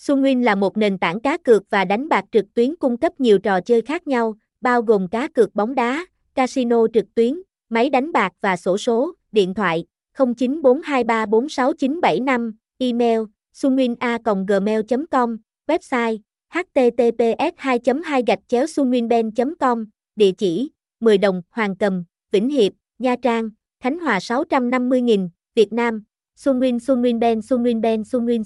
Sunwin là một nền tảng cá cược và đánh bạc trực tuyến cung cấp nhiều trò chơi khác nhau, bao gồm cá cược bóng đá, casino trực tuyến, máy đánh bạc và sổ số, điện thoại 0942346975, email sunwina.gmail.com, website https 2 2 gạch chéo sunwinben com địa chỉ 10 đồng Hoàng Cầm, Vĩnh Hiệp, Nha Trang, Khánh Hòa 650.000, Việt Nam, Sunwin Sunwin Ben Sunwin Ben Sunwin